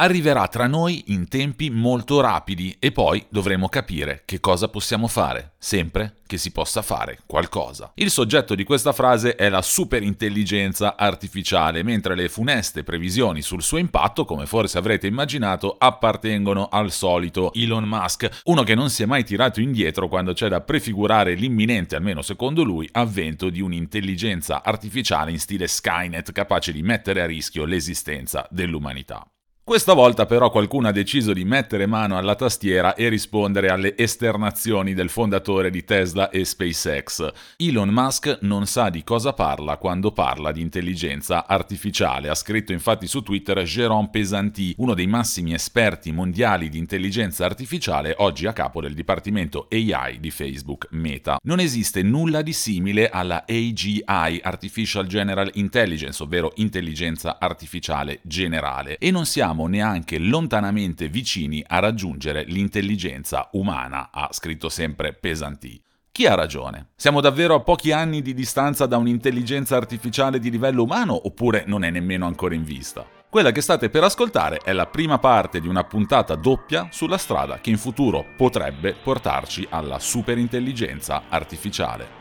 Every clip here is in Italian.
arriverà tra noi in tempi molto rapidi e poi dovremo capire che cosa possiamo fare, sempre che si possa fare qualcosa. Il soggetto di questa frase è la superintelligenza artificiale, mentre le funeste previsioni sul suo impatto, come forse avrete immaginato, appartengono al solito Elon Musk, uno che non si è mai tirato indietro quando c'è da prefigurare l'imminente, almeno secondo lui, avvento di un'intelligenza artificiale in stile Skynet capace di mettere a rischio l'esistenza dell'umanità. Questa volta però qualcuno ha deciso di mettere mano alla tastiera e rispondere alle esternazioni del fondatore di Tesla e SpaceX. Elon Musk non sa di cosa parla quando parla di intelligenza artificiale, ha scritto infatti su Twitter Jérôme Pesanti, uno dei massimi esperti mondiali di intelligenza artificiale, oggi a capo del dipartimento AI di Facebook Meta. Non esiste nulla di simile alla AGI, Artificial General Intelligence, ovvero intelligenza artificiale generale, e non siamo siamo neanche lontanamente vicini a raggiungere l'intelligenza umana, ha scritto sempre Pesanti. Chi ha ragione? Siamo davvero a pochi anni di distanza da un'intelligenza artificiale di livello umano oppure non è nemmeno ancora in vista? Quella che state per ascoltare è la prima parte di una puntata doppia sulla strada che in futuro potrebbe portarci alla superintelligenza artificiale.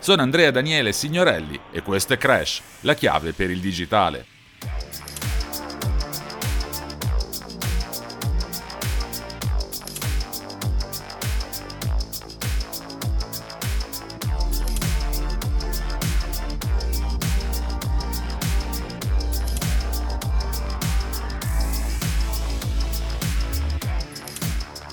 Sono Andrea Daniele Signorelli e questo è Crash, la chiave per il digitale.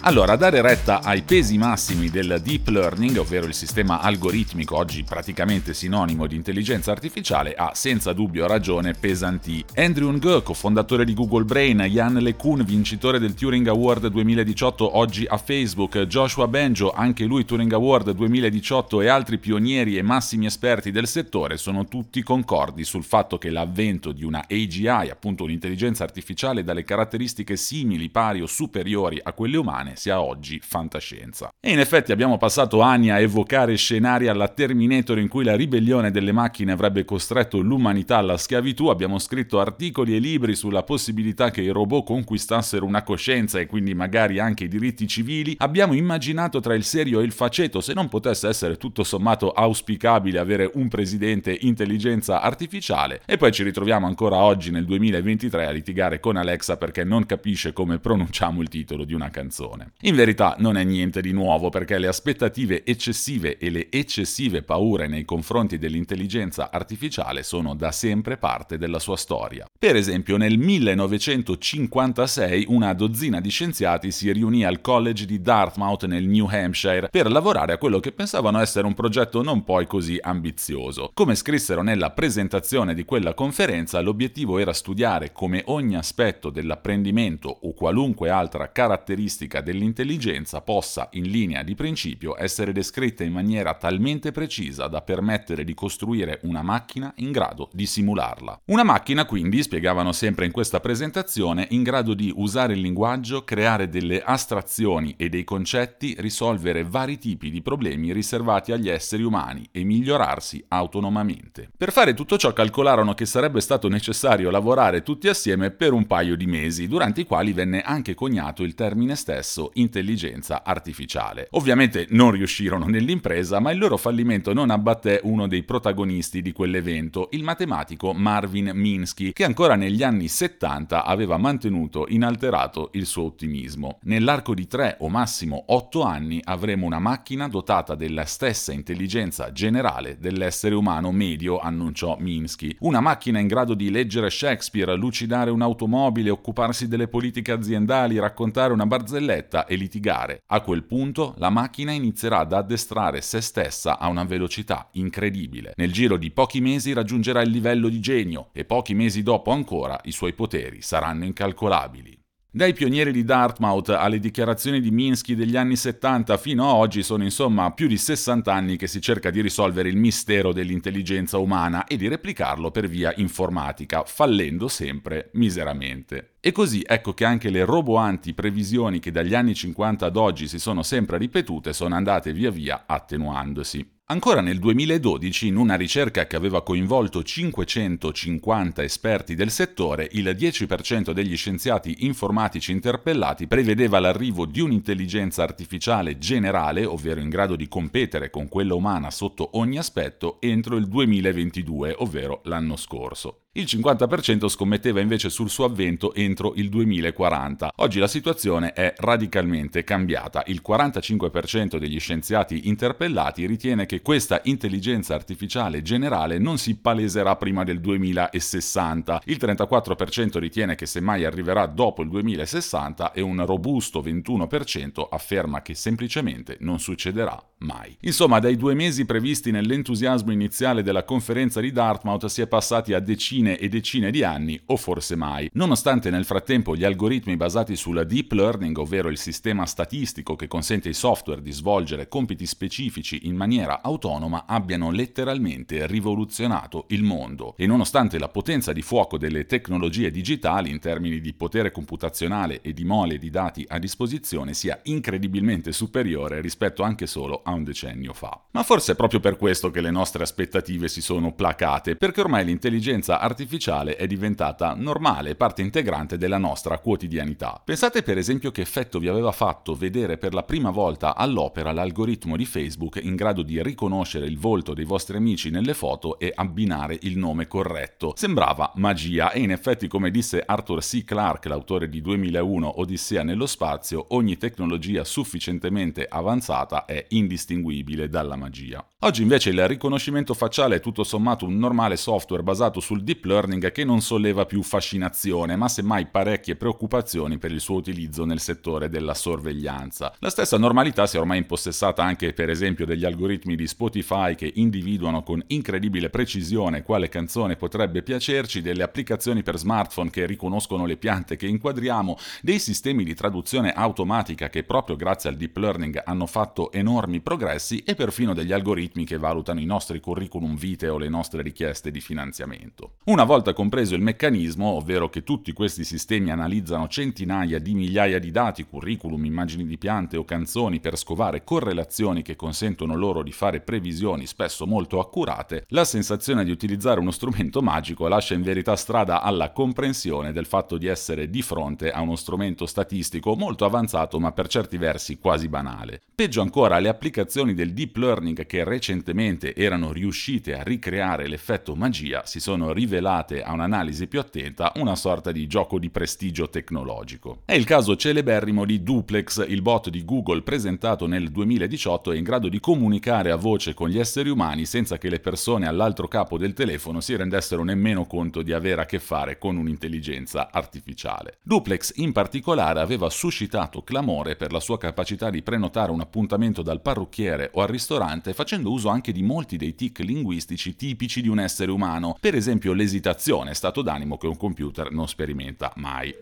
Allora, dare retta ai pesi massimi del deep learning, ovvero il sistema algoritmico oggi praticamente sinonimo di intelligenza artificiale, ha senza dubbio ragione Pesanti. Andrew Ng, cofondatore di Google Brain, Jan LeCun, vincitore del Turing Award 2018 oggi a Facebook, Joshua Benjo, anche lui Turing Award 2018 e altri pionieri e massimi esperti del settore sono tutti concordi sul fatto che l'avvento di una AGI, appunto un'intelligenza artificiale dalle caratteristiche simili, pari o superiori a quelle umane, sia oggi fantascienza. E in effetti abbiamo passato anni a evocare scenari alla Terminator in cui la ribellione delle macchine avrebbe costretto l'umanità alla schiavitù, abbiamo scritto articoli e libri sulla possibilità che i robot conquistassero una coscienza e quindi magari anche i diritti civili, abbiamo immaginato tra il serio e il faceto se non potesse essere tutto sommato auspicabile avere un presidente intelligenza artificiale. E poi ci ritroviamo ancora oggi nel 2023 a litigare con Alexa perché non capisce come pronunciamo il titolo di una canzone situazione. In verità non è niente di nuovo perché le aspettative eccessive e le eccessive paure nei confronti dell'intelligenza artificiale sono da sempre parte della sua storia. Per esempio nel 1956 una dozzina di scienziati si riunì al College di Dartmouth nel New Hampshire per lavorare a quello che pensavano essere un progetto non poi così ambizioso. Come scrissero nella presentazione di quella conferenza, l'obiettivo era studiare come ogni aspetto dell'apprendimento o qualunque altra caratteristica del dell'intelligenza possa, in linea di principio, essere descritta in maniera talmente precisa da permettere di costruire una macchina in grado di simularla. Una macchina, quindi, spiegavano sempre in questa presentazione, in grado di usare il linguaggio, creare delle astrazioni e dei concetti, risolvere vari tipi di problemi riservati agli esseri umani e migliorarsi autonomamente. Per fare tutto ciò calcolarono che sarebbe stato necessario lavorare tutti assieme per un paio di mesi, durante i quali venne anche coniato il termine stesso intelligenza artificiale. Ovviamente non riuscirono nell'impresa, ma il loro fallimento non abbatté uno dei protagonisti di quell'evento, il matematico Marvin Minsky, che ancora negli anni 70 aveva mantenuto inalterato il suo ottimismo. Nell'arco di tre o massimo otto anni avremo una macchina dotata della stessa intelligenza generale dell'essere umano medio, annunciò Minsky. Una macchina in grado di leggere Shakespeare, lucidare un'automobile, occuparsi delle politiche aziendali, raccontare una barzelletta e litigare. A quel punto la macchina inizierà ad addestrare se stessa a una velocità incredibile. Nel giro di pochi mesi raggiungerà il livello di genio e pochi mesi dopo ancora i suoi poteri saranno incalcolabili. Dai pionieri di Dartmouth alle dichiarazioni di Minsky degli anni 70 fino a oggi sono insomma più di 60 anni che si cerca di risolvere il mistero dell'intelligenza umana e di replicarlo per via informatica, fallendo sempre miseramente. E così ecco che anche le roboanti previsioni che dagli anni 50 ad oggi si sono sempre ripetute sono andate via via attenuandosi. Ancora nel 2012, in una ricerca che aveva coinvolto 550 esperti del settore, il 10% degli scienziati informatici interpellati prevedeva l'arrivo di un'intelligenza artificiale generale, ovvero in grado di competere con quella umana sotto ogni aspetto, entro il 2022, ovvero l'anno scorso. Il 50% scommetteva invece sul suo avvento entro il 2040. Oggi la situazione è radicalmente cambiata. Il 45% degli scienziati interpellati ritiene che questa intelligenza artificiale generale non si paleserà prima del 2060. Il 34% ritiene che semmai arriverà dopo il 2060 e un robusto 21% afferma che semplicemente non succederà mai. Insomma, dai due mesi previsti nell'entusiasmo iniziale della conferenza di Dartmouth si è passati a decine e decine di anni, o forse mai. Nonostante nel frattempo gli algoritmi basati sul deep learning, ovvero il sistema statistico che consente ai software di svolgere compiti specifici in maniera autonoma, abbiano letteralmente rivoluzionato il mondo. E nonostante la potenza di fuoco delle tecnologie digitali in termini di potere computazionale e di mole di dati a disposizione sia incredibilmente superiore rispetto anche solo a un decennio fa. Ma forse è proprio per questo che le nostre aspettative si sono placate, perché ormai l'intelligenza artificiale è diventata normale, parte integrante della nostra quotidianità. Pensate per esempio che effetto vi aveva fatto vedere per la prima volta all'opera l'algoritmo di Facebook in grado di riconoscere il volto dei vostri amici nelle foto e abbinare il nome corretto. Sembrava magia e in effetti come disse Arthur C. Clarke, l'autore di 2001 Odissea nello spazio, ogni tecnologia sufficientemente avanzata è indistinguibile dalla magia. Oggi invece il riconoscimento facciale è tutto sommato un normale software basato sul deep learning che non solleva più fascinazione, ma semmai parecchie preoccupazioni per il suo utilizzo nel settore della sorveglianza. La stessa normalità si è ormai impossessata anche per esempio degli algoritmi di Spotify che individuano con incredibile precisione quale canzone potrebbe piacerci, delle applicazioni per smartphone che riconoscono le piante che inquadriamo, dei sistemi di traduzione automatica che proprio grazie al deep learning hanno fatto enormi progressi e perfino degli algoritmi che valutano i nostri curriculum vitae o le nostre richieste di finanziamento. Una volta compreso il meccanismo, ovvero che tutti questi sistemi analizzano centinaia di migliaia di dati, curriculum, immagini di piante o canzoni per scovare correlazioni che consentono loro di fare previsioni spesso molto accurate, la sensazione di utilizzare uno strumento magico lascia in verità strada alla comprensione del fatto di essere di fronte a uno strumento statistico molto avanzato ma per certi versi quasi banale. Peggio ancora, le applicazioni del deep learning che recentemente erano riuscite a ricreare l'effetto magia si sono rivelate a un'analisi più attenta una sorta di gioco di prestigio tecnologico. È il caso celeberrimo di Duplex, il bot di Google presentato nel 2018 è in grado di comunicare a voce con gli esseri umani senza che le persone all'altro capo del telefono si rendessero nemmeno conto di avere a che fare con un'intelligenza artificiale. Duplex in particolare aveva suscitato clamore per la sua capacità di prenotare un appuntamento dal parrucchiere o al ristorante facendo uso anche di molti dei tic linguistici tipici di un essere umano, per esempio l'esitazione, stato d'animo che un computer non sperimenta mai.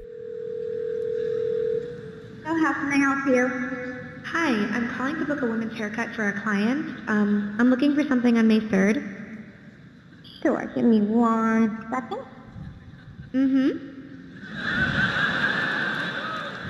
how can I help you? Hi, I'm calling to book a women's haircut for a client. Um, I'm looking for something on May 3rd. Sure, give me one second. Mm-hmm. Sure, what time are you looking for?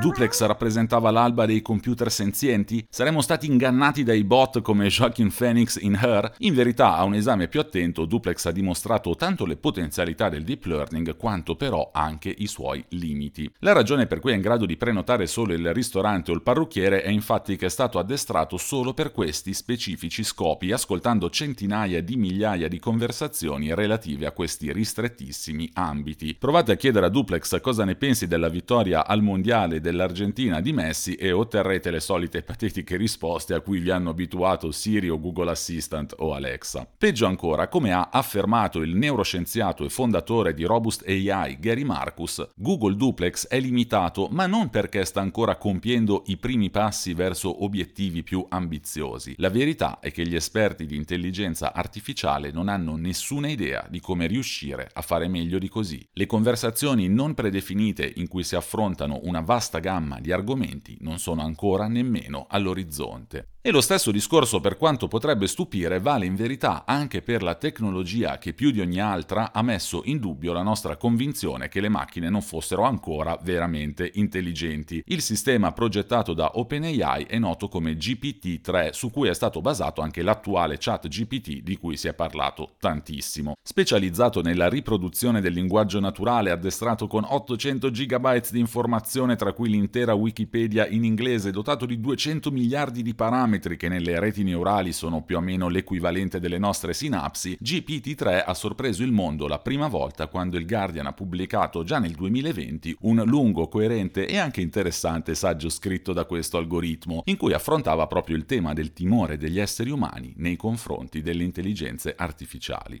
Duplex rappresentava l'alba dei computer senzienti? Saremmo stati ingannati dai bot come Joaquin Phoenix in Her? In verità, a un esame più attento, Duplex ha dimostrato tanto le potenzialità del deep learning quanto però anche i suoi limiti. La ragione per cui è in grado di prenotare solo il ristorante o il parrucchiere è infatti che è stato addestrato solo per questi specifici scopi, ascoltando centinaia di migliaia di conversazioni relative a questi ristrettissimi ambiti. Provate a chiedere a Duplex cosa ne pensi della vittoria al mondiale dell'Argentina di Messi e otterrete le solite patetiche risposte a cui vi hanno abituato Siri o Google Assistant o Alexa. Peggio ancora, come ha affermato il neuroscienziato e fondatore di Robust AI Gary Marcus, Google Duplex è limitato ma non perché sta ancora compiendo i primi passi verso obiettivi più ambiziosi. La verità è che gli esperti di intelligenza artificiale non hanno nessuna idea di come riuscire a fare meglio di così. Le conversazioni non predefinite in cui si affrontano una vasta gamma di argomenti non sono ancora nemmeno all'orizzonte. E lo stesso discorso, per quanto potrebbe stupire, vale in verità anche per la tecnologia che più di ogni altra ha messo in dubbio la nostra convinzione che le macchine non fossero ancora veramente intelligenti. Il sistema progettato da OpenAI è noto come GPT-3, su cui è stato basato anche l'attuale chat GPT di cui si è parlato tantissimo. Specializzato nella riproduzione del linguaggio naturale, addestrato con 800 GB di informazione, tra cui l'intera Wikipedia in inglese, dotato di 200 miliardi di parametri che nelle reti neurali sono più o meno l'equivalente delle nostre sinapsi, GPT-3 ha sorpreso il mondo la prima volta quando il Guardian ha pubblicato già nel 2020 un lungo, coerente e anche interessante saggio scritto da questo algoritmo, in cui affrontava proprio il tema del timore degli esseri umani nei confronti delle intelligenze artificiali.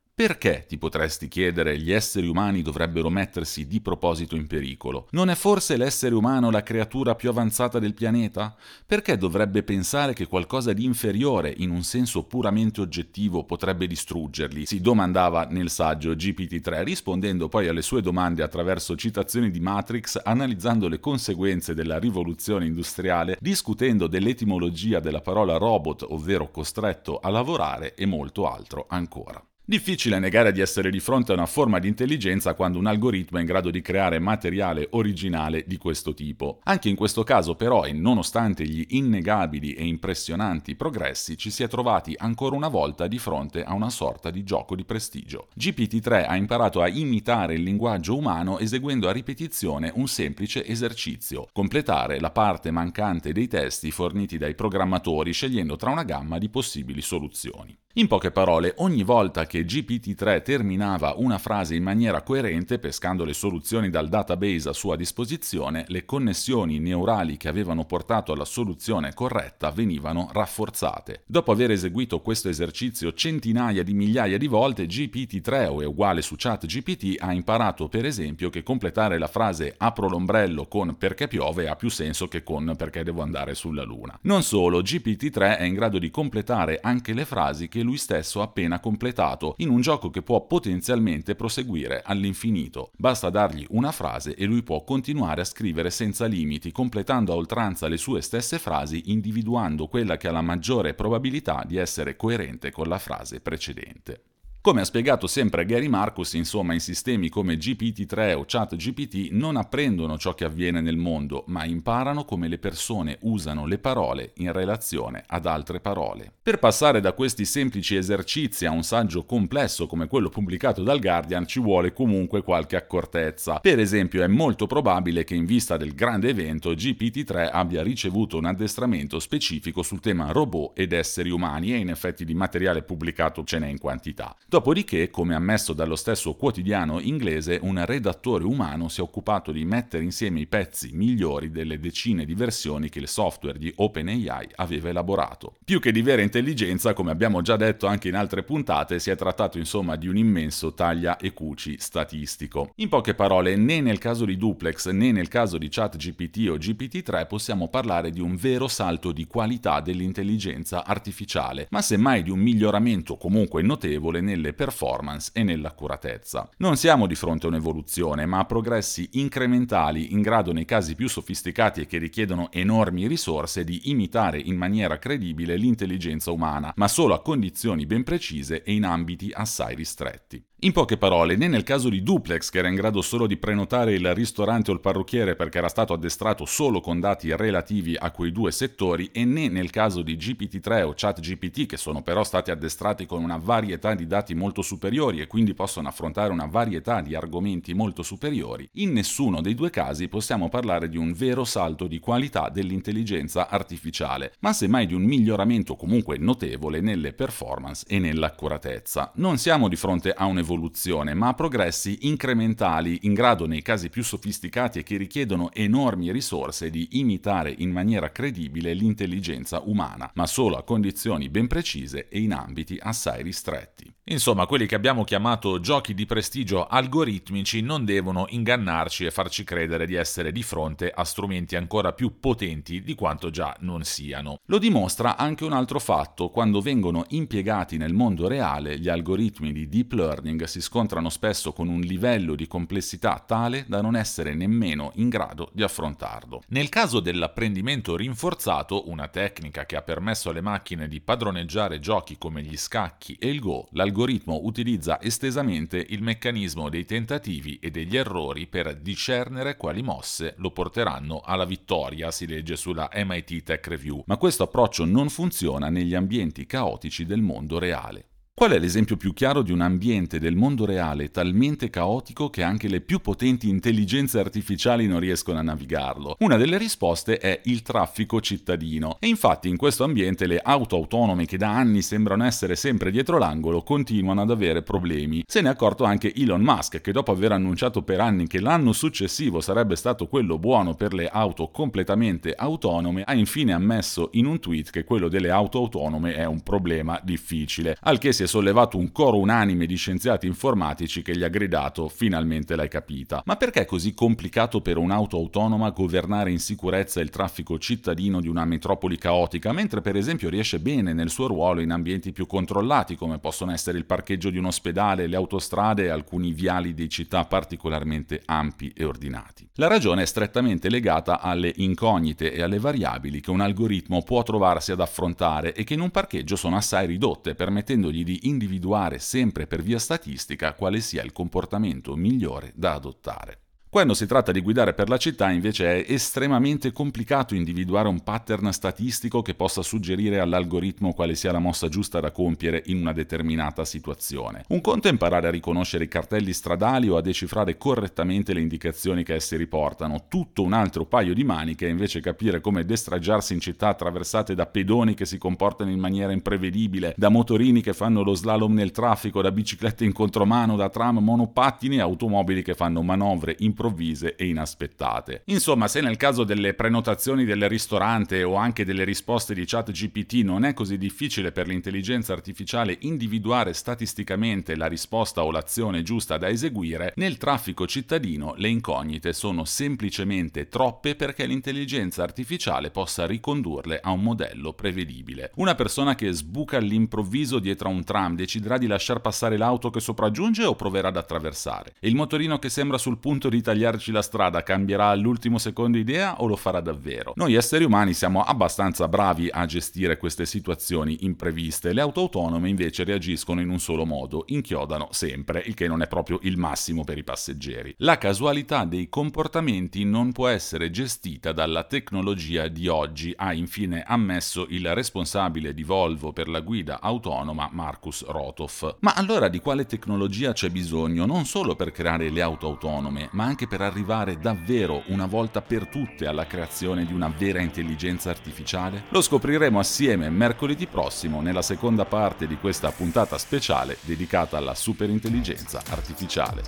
Perché, ti potresti chiedere, gli esseri umani dovrebbero mettersi di proposito in pericolo? Non è forse l'essere umano la creatura più avanzata del pianeta? Perché dovrebbe pensare che qualcosa di inferiore, in un senso puramente oggettivo, potrebbe distruggerli? Si domandava nel saggio GPT-3, rispondendo poi alle sue domande attraverso citazioni di Matrix, analizzando le conseguenze della rivoluzione industriale, discutendo dell'etimologia della parola robot, ovvero costretto a lavorare, e molto altro ancora. Difficile negare di essere di fronte a una forma di intelligenza quando un algoritmo è in grado di creare materiale originale di questo tipo. Anche in questo caso però, e nonostante gli innegabili e impressionanti progressi, ci si è trovati ancora una volta di fronte a una sorta di gioco di prestigio. GPT-3 ha imparato a imitare il linguaggio umano eseguendo a ripetizione un semplice esercizio, completare la parte mancante dei testi forniti dai programmatori scegliendo tra una gamma di possibili soluzioni. In poche parole, ogni volta che GPT-3 terminava una frase in maniera coerente, pescando le soluzioni dal database a sua disposizione, le connessioni neurali che avevano portato alla soluzione corretta venivano rafforzate. Dopo aver eseguito questo esercizio centinaia di migliaia di volte, GPT-3 o è uguale su ChatGPT ha imparato per esempio che completare la frase apro l'ombrello con perché piove ha più senso che con perché devo andare sulla luna. Non solo, GPT-3 è in grado di completare anche le frasi che lui stesso ha appena completato, in un gioco che può potenzialmente proseguire all'infinito. Basta dargli una frase e lui può continuare a scrivere senza limiti, completando a oltranza le sue stesse frasi, individuando quella che ha la maggiore probabilità di essere coerente con la frase precedente. Come ha spiegato sempre Gary Marcus, insomma, in sistemi come GPT-3 o ChatGPT non apprendono ciò che avviene nel mondo, ma imparano come le persone usano le parole in relazione ad altre parole. Per passare da questi semplici esercizi a un saggio complesso come quello pubblicato dal Guardian ci vuole comunque qualche accortezza. Per esempio, è molto probabile che in vista del grande evento GPT-3 abbia ricevuto un addestramento specifico sul tema robot ed esseri umani e in effetti di materiale pubblicato ce n'è in quantità. Dopodiché, come ammesso dallo stesso quotidiano inglese, un redattore umano si è occupato di mettere insieme i pezzi migliori delle decine di versioni che il software di OpenAI aveva elaborato. Più che di vera intelligenza, come abbiamo già detto anche in altre puntate, si è trattato insomma di un immenso taglia e cuci statistico. In poche parole, né nel caso di Duplex né nel caso di ChatGPT o GPT-3 possiamo parlare di un vero salto di qualità dell'intelligenza artificiale, ma semmai di un miglioramento comunque notevole nelle nelle performance e nell'accuratezza. Non siamo di fronte a un'evoluzione, ma a progressi incrementali in grado nei casi più sofisticati e che richiedono enormi risorse di imitare in maniera credibile l'intelligenza umana, ma solo a condizioni ben precise e in ambiti assai ristretti. In poche parole, né nel caso di Duplex, che era in grado solo di prenotare il ristorante o il parrucchiere perché era stato addestrato solo con dati relativi a quei due settori, e né nel caso di GPT-3 o ChatGPT, che sono però stati addestrati con una varietà di dati molto superiori e quindi possono affrontare una varietà di argomenti molto superiori, in nessuno dei due casi possiamo parlare di un vero salto di qualità dell'intelligenza artificiale, ma semmai di un miglioramento comunque notevole nelle performance e nell'accuratezza. Non siamo di fronte a un'evoluzione evoluzione, ma a progressi incrementali in grado nei casi più sofisticati e che richiedono enormi risorse di imitare in maniera credibile l'intelligenza umana, ma solo a condizioni ben precise e in ambiti assai ristretti. Insomma, quelli che abbiamo chiamato giochi di prestigio algoritmici non devono ingannarci e farci credere di essere di fronte a strumenti ancora più potenti di quanto già non siano. Lo dimostra anche un altro fatto, quando vengono impiegati nel mondo reale gli algoritmi di deep learning si scontrano spesso con un livello di complessità tale da non essere nemmeno in grado di affrontarlo. Nel caso dell'apprendimento rinforzato, una tecnica che ha permesso alle macchine di padroneggiare giochi come gli scacchi e il Go, l'algoritmo utilizza estesamente il meccanismo dei tentativi e degli errori per discernere quali mosse lo porteranno alla vittoria, si legge sulla MIT Tech Review, ma questo approccio non funziona negli ambienti caotici del mondo reale. Qual è l'esempio più chiaro di un ambiente del mondo reale talmente caotico che anche le più potenti intelligenze artificiali non riescono a navigarlo? Una delle risposte è il traffico cittadino. E infatti in questo ambiente le auto autonome che da anni sembrano essere sempre dietro l'angolo continuano ad avere problemi. Se ne è accorto anche Elon Musk che dopo aver annunciato per anni che l'anno successivo sarebbe stato quello buono per le auto completamente autonome, ha infine ammesso in un tweet che quello delle auto autonome è un problema difficile, al che si è sollevato un coro unanime di scienziati informatici che gli ha gridato finalmente l'hai capita. Ma perché è così complicato per un'auto autonoma governare in sicurezza il traffico cittadino di una metropoli caotica, mentre per esempio riesce bene nel suo ruolo in ambienti più controllati come possono essere il parcheggio di un ospedale, le autostrade e alcuni viali di città particolarmente ampi e ordinati? La ragione è strettamente legata alle incognite e alle variabili che un algoritmo può trovarsi ad affrontare e che in un parcheggio sono assai ridotte, permettendogli di individuare sempre per via statistica quale sia il comportamento migliore da adottare. Quando si tratta di guidare per la città invece è estremamente complicato individuare un pattern statistico che possa suggerire all'algoritmo quale sia la mossa giusta da compiere in una determinata situazione. Un conto è imparare a riconoscere i cartelli stradali o a decifrare correttamente le indicazioni che essi riportano, tutto un altro paio di maniche è invece capire come destraggiarsi in città attraversate da pedoni che si comportano in maniera imprevedibile, da motorini che fanno lo slalom nel traffico, da biciclette in contromano, da tram, monopattini e automobili che fanno manovre improvvisate improvvise e inaspettate. Insomma, se nel caso delle prenotazioni del ristorante o anche delle risposte di chat GPT non è così difficile per l'intelligenza artificiale individuare statisticamente la risposta o l'azione giusta da eseguire, nel traffico cittadino le incognite sono semplicemente troppe perché l'intelligenza artificiale possa ricondurle a un modello prevedibile. Una persona che sbuca all'improvviso dietro a un tram deciderà di lasciar passare l'auto che sopraggiunge o proverà ad attraversare. E il motorino che sembra sul punto di tagliarci la strada cambierà all'ultimo secondo idea o lo farà davvero? Noi esseri umani siamo abbastanza bravi a gestire queste situazioni impreviste, le auto autonome invece reagiscono in un solo modo, inchiodano sempre, il che non è proprio il massimo per i passeggeri. La casualità dei comportamenti non può essere gestita dalla tecnologia di oggi, ha infine ammesso il responsabile di Volvo per la guida autonoma Markus Rotoff. Ma allora di quale tecnologia c'è bisogno non solo per creare le auto autonome, ma anche anche per arrivare davvero una volta per tutte alla creazione di una vera intelligenza artificiale? Lo scopriremo assieme mercoledì prossimo nella seconda parte di questa puntata speciale dedicata alla superintelligenza artificiale.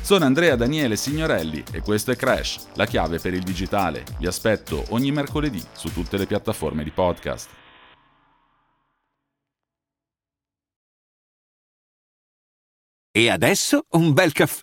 Sono Andrea Daniele Signorelli e questo è Crash, la chiave per il digitale. Vi aspetto ogni mercoledì su tutte le piattaforme di podcast. E adesso un bel caffè